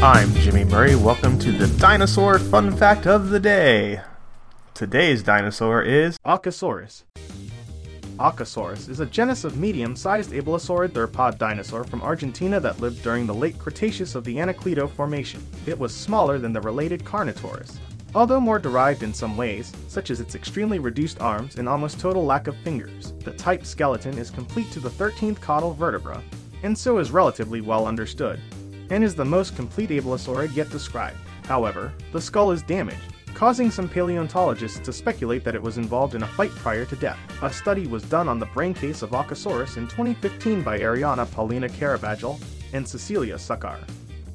Murray. Welcome to the dinosaur fun fact of the day. Today's dinosaur is Aucasaurus. Aucasaurus is a genus of medium-sized abelisaurid theropod dinosaur from Argentina that lived during the late Cretaceous of the Anacleto Formation. It was smaller than the related Carnotaurus. Although more derived in some ways, such as its extremely reduced arms and almost total lack of fingers, the type skeleton is complete to the 13th caudal vertebra, and so is relatively well understood, and is the most complete abelisaurid yet described. However, the skull is damaged, causing some paleontologists to speculate that it was involved in a fight prior to death. A study was done on the brain case of Aucasaurus in 2015 by Ariana Paulina Carabajal and Cecilia Succar,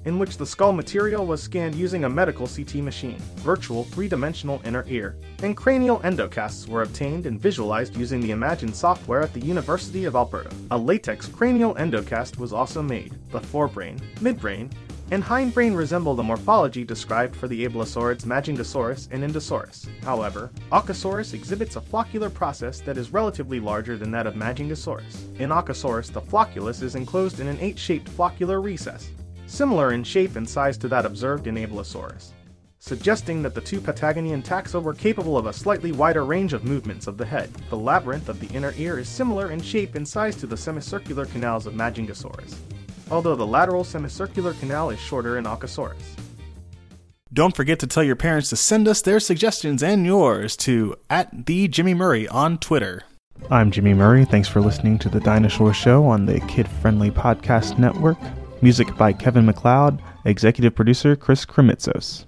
in which the skull material was scanned using a medical CT machine, virtual three-dimensional inner ear, and cranial endocasts were obtained and visualized using the Imagine software at the University of Alberta. A latex cranial endocast was also made. The forebrain, midbrain, and hindbrain resemble the morphology described for the abelisaurids Majungasaurus and Indosaurus. However, Aucasaurus exhibits a floccular process that is relatively larger than that of Majungasaurus. In Aucasaurus, the flocculus is enclosed in an 8-shaped floccular recess, similar in shape and size to that observed in Abelisaurus, suggesting that the two Patagonian taxa were capable of a slightly wider range of movements of the head. The labyrinth of the inner ear is similar in shape and size to the semicircular canals of Majungasaurus, although the lateral semicircular canal is shorter in Aucasaurus. Don't forget to tell your parents to send us their suggestions and yours to at the Jimmy Murray on Twitter. I'm Jimmy Murray. Thanks for listening to the Dinosaur Show on the Kid Friendly Podcast Network. Music by Kevin MacLeod, executive producer Chris Kremitzos.